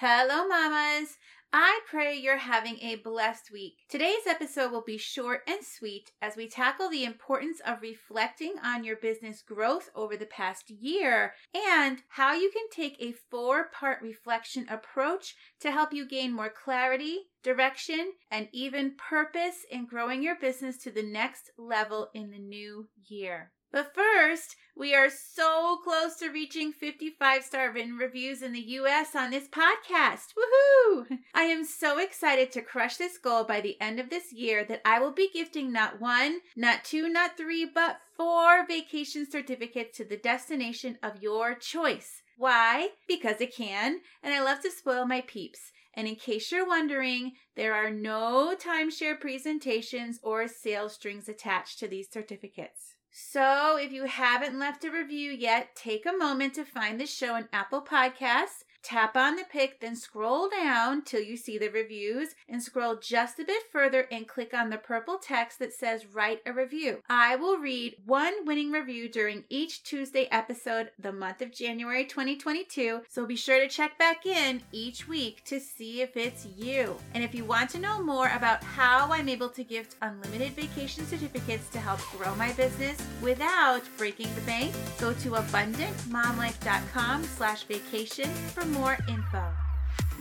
Hello, mamas. I pray you're having a blessed week. Today's episode will be short and sweet as we tackle the importance of reflecting on your business growth over the past year and how you can take a four part reflection approach to help you gain more clarity, direction, and even purpose in growing your business to the next level in the new year. But first, we are so close to reaching 55 star written reviews in the US on this podcast. Woohoo! I am so excited to crush this goal by the end of this year that I will be gifting not one, not two, not three, but four vacation certificates to the destination of your choice. Why? Because it can, and I love to spoil my peeps. And in case you're wondering, there are no timeshare presentations or sales strings attached to these certificates. So, if you haven't left a review yet, take a moment to find the show on Apple Podcasts Tap on the pic, then scroll down till you see the reviews and scroll just a bit further and click on the purple text that says write a review. I will read one winning review during each Tuesday episode the month of January 2022, so be sure to check back in each week to see if it's you. And if you want to know more about how I'm able to gift unlimited vacation certificates to help grow my business without breaking the bank, go to abundantmomlife.com slash vacation for more more info.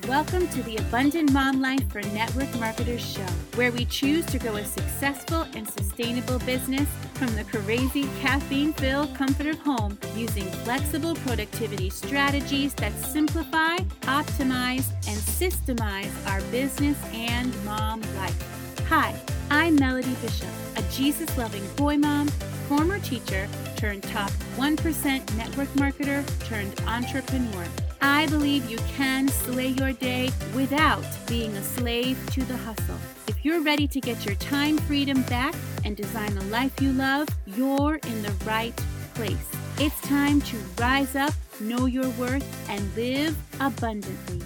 Welcome to the Abundant Mom Life for Network Marketers show, where we choose to grow a successful and sustainable business from the crazy caffeine filled comfort of home using flexible productivity strategies that simplify, optimize, and systemize our business and mom life. Hi, I'm Melody Bishop, a Jesus loving boy mom, former teacher turned top 1% network marketer turned entrepreneur. I believe you can slay your day without being a slave to the hustle. If you're ready to get your time freedom back and design the life you love, you're in the right place. It's time to rise up, know your worth, and live abundantly.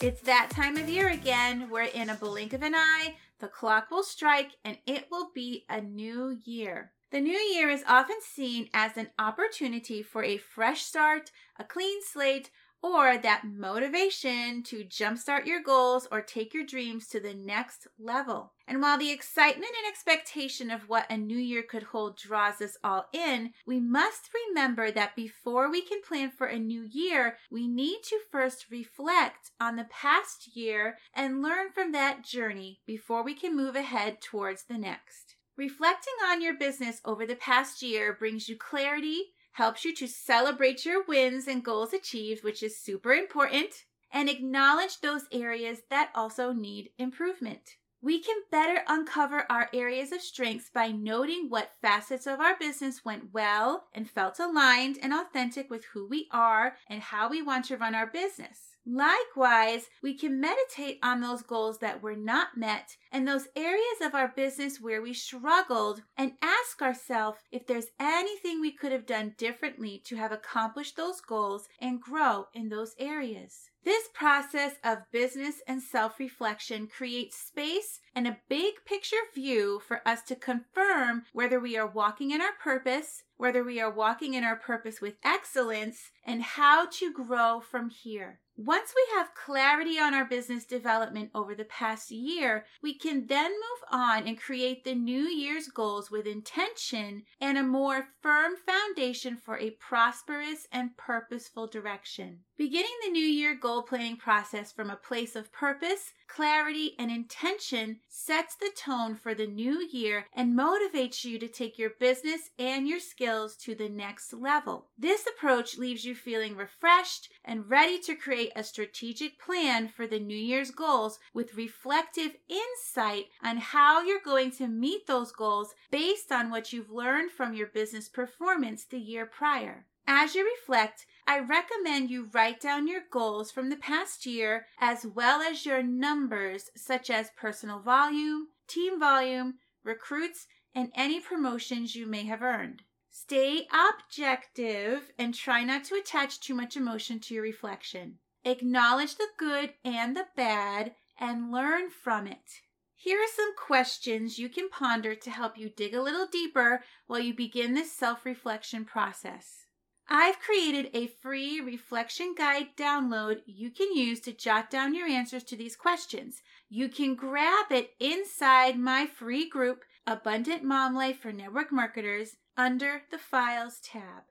It's that time of year again. We're in a blink of an eye. The clock will strike and it will be a new year. The new year is often seen as an opportunity for a fresh start, a clean slate, or that motivation to jumpstart your goals or take your dreams to the next level. And while the excitement and expectation of what a new year could hold draws us all in, we must remember that before we can plan for a new year, we need to first reflect on the past year and learn from that journey before we can move ahead towards the next. Reflecting on your business over the past year brings you clarity, helps you to celebrate your wins and goals achieved, which is super important, and acknowledge those areas that also need improvement. We can better uncover our areas of strengths by noting what facets of our business went well and felt aligned and authentic with who we are and how we want to run our business. Likewise, we can meditate on those goals that were not met and those areas of our business where we struggled and ask ourselves if there's anything we could have done differently to have accomplished those goals and grow in those areas. This process of business and self reflection creates space and a big picture view for us to confirm whether we are walking in our purpose, whether we are walking in our purpose with excellence, and how to grow from here. Once we have clarity on our business development over the past year, we can then move on and create the new year's goals with intention and a more firm foundation for a prosperous and purposeful direction. Beginning the new year goal planning process from a place of purpose, clarity, and intention sets the tone for the new year and motivates you to take your business and your skills to the next level. This approach leaves you feeling refreshed and ready to create a strategic plan for the new year's goals with reflective insight on how you're going to meet those goals based on what you've learned from your business performance the year prior. As you reflect, I recommend you write down your goals from the past year as well as your numbers, such as personal volume, team volume, recruits, and any promotions you may have earned. Stay objective and try not to attach too much emotion to your reflection. Acknowledge the good and the bad and learn from it. Here are some questions you can ponder to help you dig a little deeper while you begin this self reflection process. I've created a free reflection guide download you can use to jot down your answers to these questions. You can grab it inside my free group, Abundant Mom Life for Network Marketers, under the Files tab.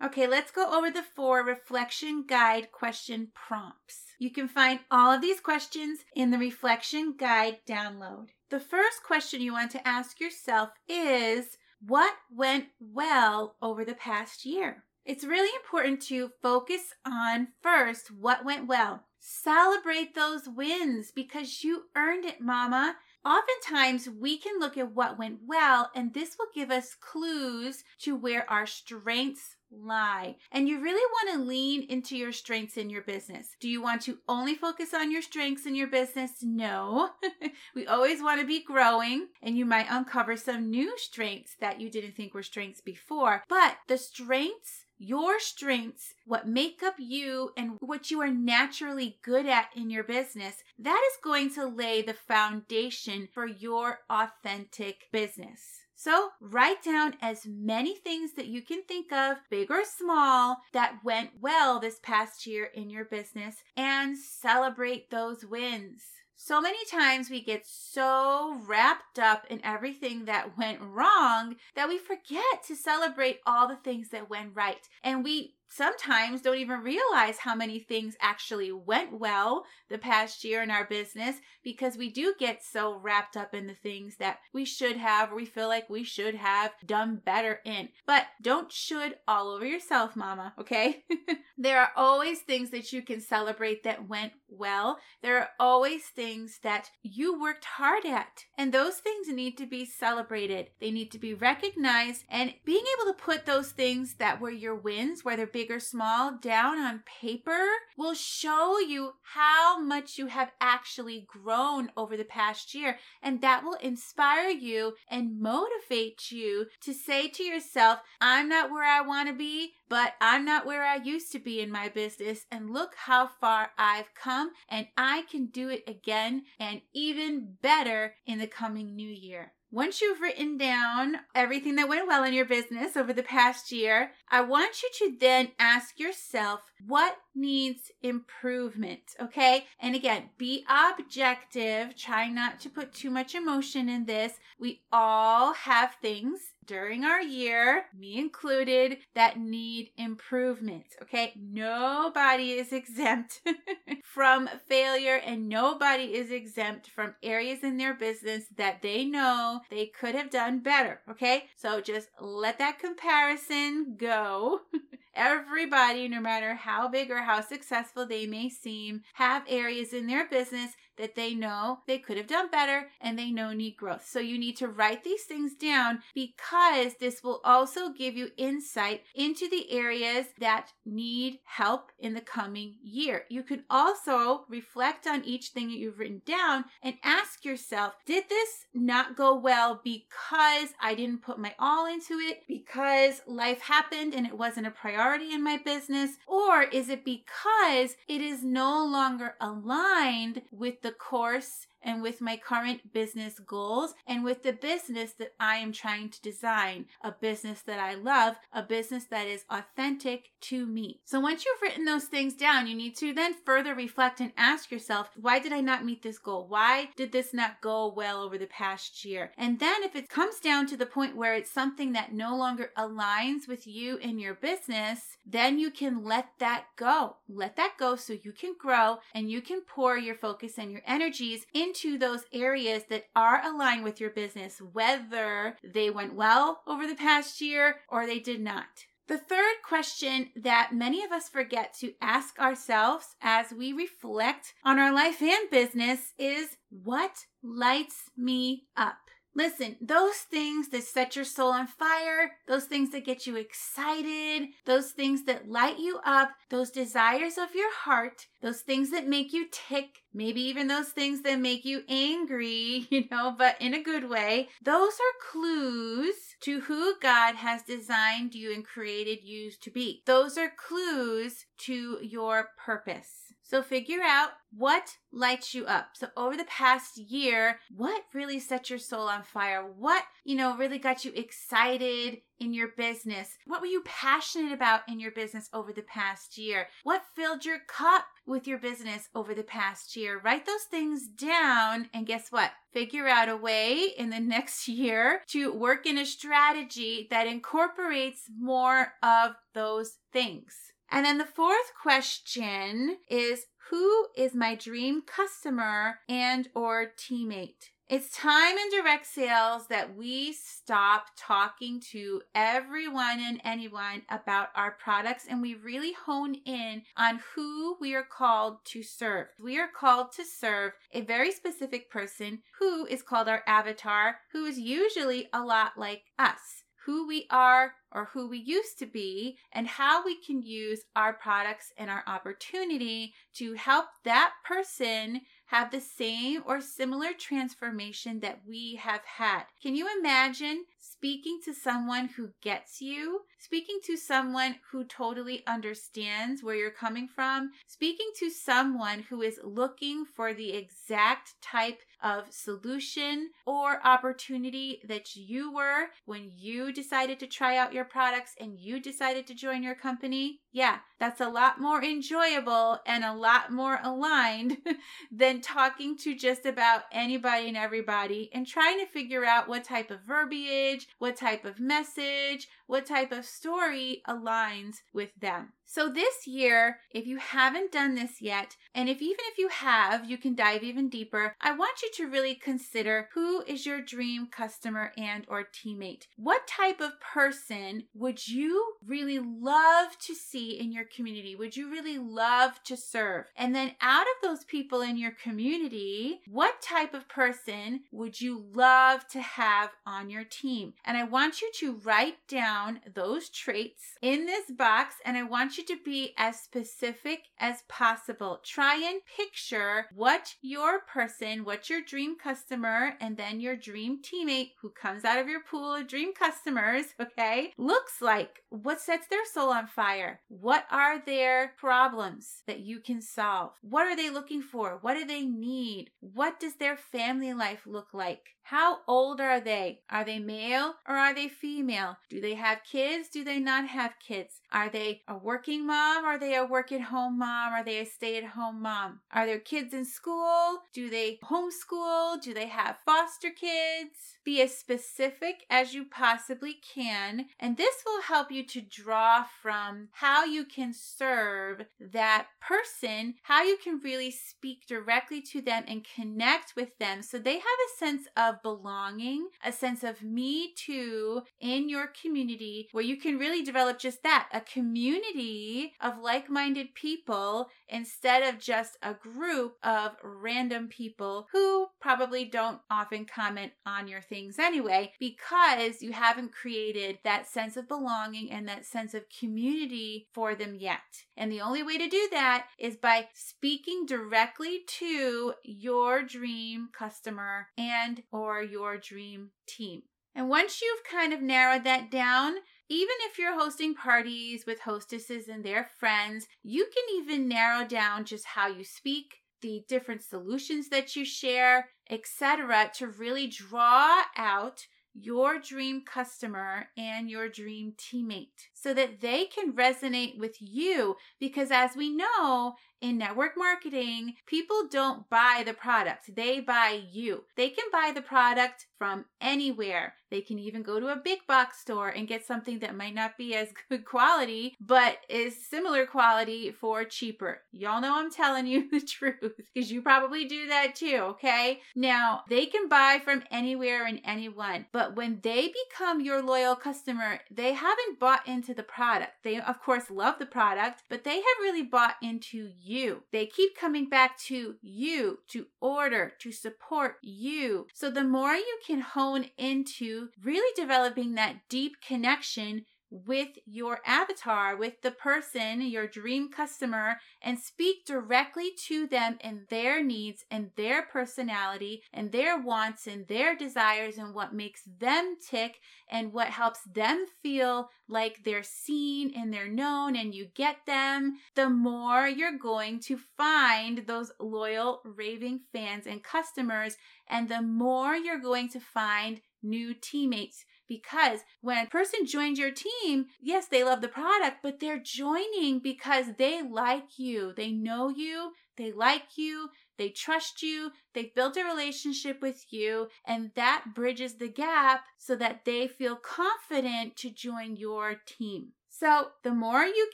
Okay, let's go over the four reflection guide question prompts. You can find all of these questions in the reflection guide download. The first question you want to ask yourself is What went well over the past year? It's really important to focus on first what went well. Celebrate those wins because you earned it, mama. Oftentimes, we can look at what went well, and this will give us clues to where our strengths lie. And you really want to lean into your strengths in your business. Do you want to only focus on your strengths in your business? No. we always want to be growing, and you might uncover some new strengths that you didn't think were strengths before. But the strengths your strengths, what make up you, and what you are naturally good at in your business, that is going to lay the foundation for your authentic business. So, write down as many things that you can think of, big or small, that went well this past year in your business and celebrate those wins. So many times we get so wrapped up in everything that went wrong that we forget to celebrate all the things that went right. And we sometimes don't even realize how many things actually went well the past year in our business because we do get so wrapped up in the things that we should have or we feel like we should have done better in. But don't should all over yourself, mama, okay? there are always things that you can celebrate that went well. There are always things that you worked hard at, and those things need to be celebrated. They need to be recognized, and being able to put those things that were your wins, whether big or small, down on paper will show you how much you have actually grown over the past year, and that will inspire you and motivate you to say to yourself, I'm not where I want to be, but I'm not where I used to be in my business. And look how far I've come, and I can do it again and even better in the coming new year. Once you've written down everything that went well in your business over the past year, I want you to then ask yourself what needs improvement, okay? And again, be objective. Try not to put too much emotion in this. We all have things during our year, me included, that need improvement. Okay. Nobody is exempt from failure and nobody is exempt from areas in their business that they know they could have done better. Okay. So just let that comparison go. Everybody, no matter how big or how successful they may seem, have areas in their business that they know they could have done better and they know need growth. So you need to write these things down because this will also give you insight into the areas that need help in the coming year. You can also reflect on each thing that you've written down and ask yourself, did this not go well because I didn't put my all into it, because life happened and it wasn't a priority in my business, or is it because it is no longer aligned with the course and with my current business goals and with the business that I am trying to design a business that I love, a business that is authentic to me. So once you've written those things down, you need to then further reflect and ask yourself, why did I not meet this goal? Why did this not go well over the past year? And then if it comes down to the point where it's something that no longer aligns with you and your business, then you can let that go. Let that go so you can grow and you can pour your focus and your energies into into those areas that are aligned with your business, whether they went well over the past year or they did not. The third question that many of us forget to ask ourselves as we reflect on our life and business is what lights me up? Listen, those things that set your soul on fire, those things that get you excited, those things that light you up, those desires of your heart, those things that make you tick, maybe even those things that make you angry, you know, but in a good way, those are clues to who God has designed you and created you to be. Those are clues to your purpose. So figure out what lights you up. So over the past year, what really set your soul on fire? What, you know, really got you excited in your business? What were you passionate about in your business over the past year? What filled your cup with your business over the past year? Write those things down and guess what? Figure out a way in the next year to work in a strategy that incorporates more of those things. And then the fourth question is who is my dream customer and or teammate? It's time in direct sales that we stop talking to everyone and anyone about our products and we really hone in on who we are called to serve. We are called to serve a very specific person who is called our avatar, who is usually a lot like us who we are or who we used to be, and how we can use our products and our opportunity to help that person have the same or similar transformation that we have had. Can you imagine speaking to someone who gets you, speaking to someone who totally understands where you're coming from, speaking to someone who is looking for the exact type of solution or opportunity that you were when you decided to try out your products and you decided to join your company? Yeah, that's a lot more enjoyable and a lot more aligned than talking to just about anybody and everybody and trying to figure out what type of verbiage, what type of message, what type of story aligns with them. So this year, if you haven't done this yet, and if even if you have, you can dive even deeper, I want you to really consider who is your dream customer and or teammate. What type of person would you really love to see in your community? Would you really love to serve? And then out of those people in your community, what type of person would you love to have on your team? And I want you to write down those traits in this box and I want you to be as specific as possible. Try and picture what your person, what your dream customer, and then your dream teammate who comes out of your pool of dream customers, okay, looks like. What sets their soul on fire? What are their problems that you can solve? What are they looking for? What do they need? What does their family life look like? How old are they? Are they male or are they female? Do they have kids? Do they not have kids? Are they a working mom? Are they a work at home mom? Are they a stay at home mom? Are their kids in school? Do they homeschool? Do they have foster kids? Be as specific as you possibly can, and this will help you to draw from how you can serve that person, how you can really speak directly to them and connect with them so they have a sense of belonging, a sense of me too in your community where you can really develop just that a community of like minded people instead of just a group of random people who probably don't often comment on your things anyway because you haven't created that sense of belonging and that sense of community for them yet. And the only way to do that is by speaking directly to your dream customer and or your dream team. And once you've kind of narrowed that down, even if you're hosting parties with hostesses and their friends, you can even narrow down just how you speak, the different solutions that you share, etc., to really draw out your dream customer and your dream teammate so that they can resonate with you. Because as we know, in network marketing, people don't buy the product, they buy you. They can buy the product from anywhere. They can even go to a big box store and get something that might not be as good quality, but is similar quality for cheaper. Y'all know I'm telling you the truth because you probably do that too, okay? Now, they can buy from anywhere and anyone, but when they become your loyal customer, they haven't bought into the product. They, of course, love the product, but they have really bought into you. They keep coming back to you to order, to support you. So the more you can hone into really developing that deep connection with your avatar, with the person, your dream customer, and speak directly to them and their needs and their personality and their wants and their desires and what makes them tick and what helps them feel like they're seen and they're known and you get them, the more you're going to find those loyal raving fans and customers, and the more you're going to find new teammates because when a person joins your team, yes, they love the product, but they're joining because they like you. They know you, they like you, they trust you, they've built a relationship with you, and that bridges the gap so that they feel confident to join your team. So, the more you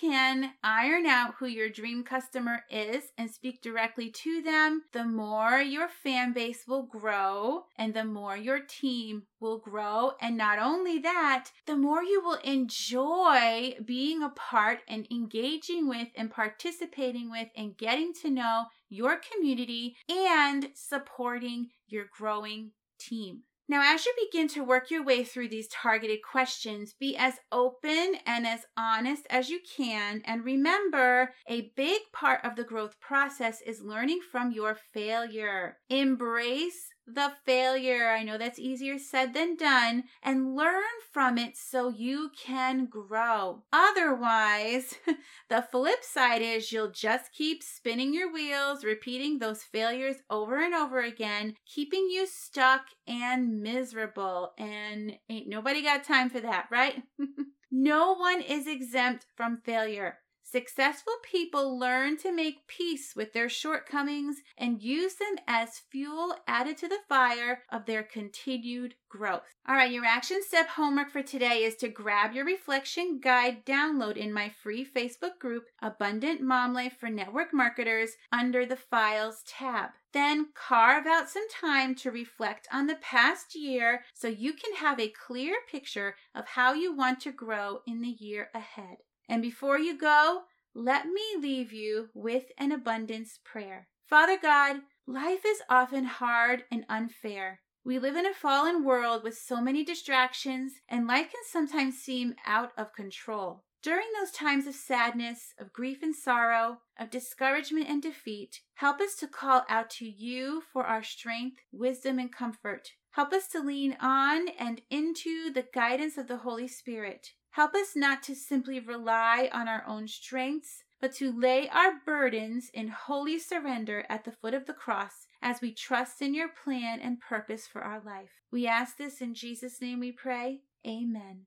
can iron out who your dream customer is and speak directly to them, the more your fan base will grow and the more your team will grow. And not only that, the more you will enjoy being a part and engaging with and participating with and getting to know your community and supporting your growing team. Now, as you begin to work your way through these targeted questions, be as open and as honest as you can. And remember, a big part of the growth process is learning from your failure. Embrace the failure. I know that's easier said than done, and learn from it so you can grow. Otherwise, the flip side is you'll just keep spinning your wheels, repeating those failures over and over again, keeping you stuck and miserable. And ain't nobody got time for that, right? no one is exempt from failure. Successful people learn to make peace with their shortcomings and use them as fuel added to the fire of their continued growth. All right, your action step homework for today is to grab your reflection guide download in my free Facebook group, Abundant Mom Life for Network Marketers, under the Files tab. Then carve out some time to reflect on the past year so you can have a clear picture of how you want to grow in the year ahead. And before you go, let me leave you with an abundance prayer. Father God, life is often hard and unfair. We live in a fallen world with so many distractions, and life can sometimes seem out of control. During those times of sadness, of grief and sorrow, of discouragement and defeat, help us to call out to you for our strength, wisdom, and comfort. Help us to lean on and into the guidance of the Holy Spirit. Help us not to simply rely on our own strengths, but to lay our burdens in holy surrender at the foot of the cross as we trust in your plan and purpose for our life. We ask this in Jesus' name we pray. Amen.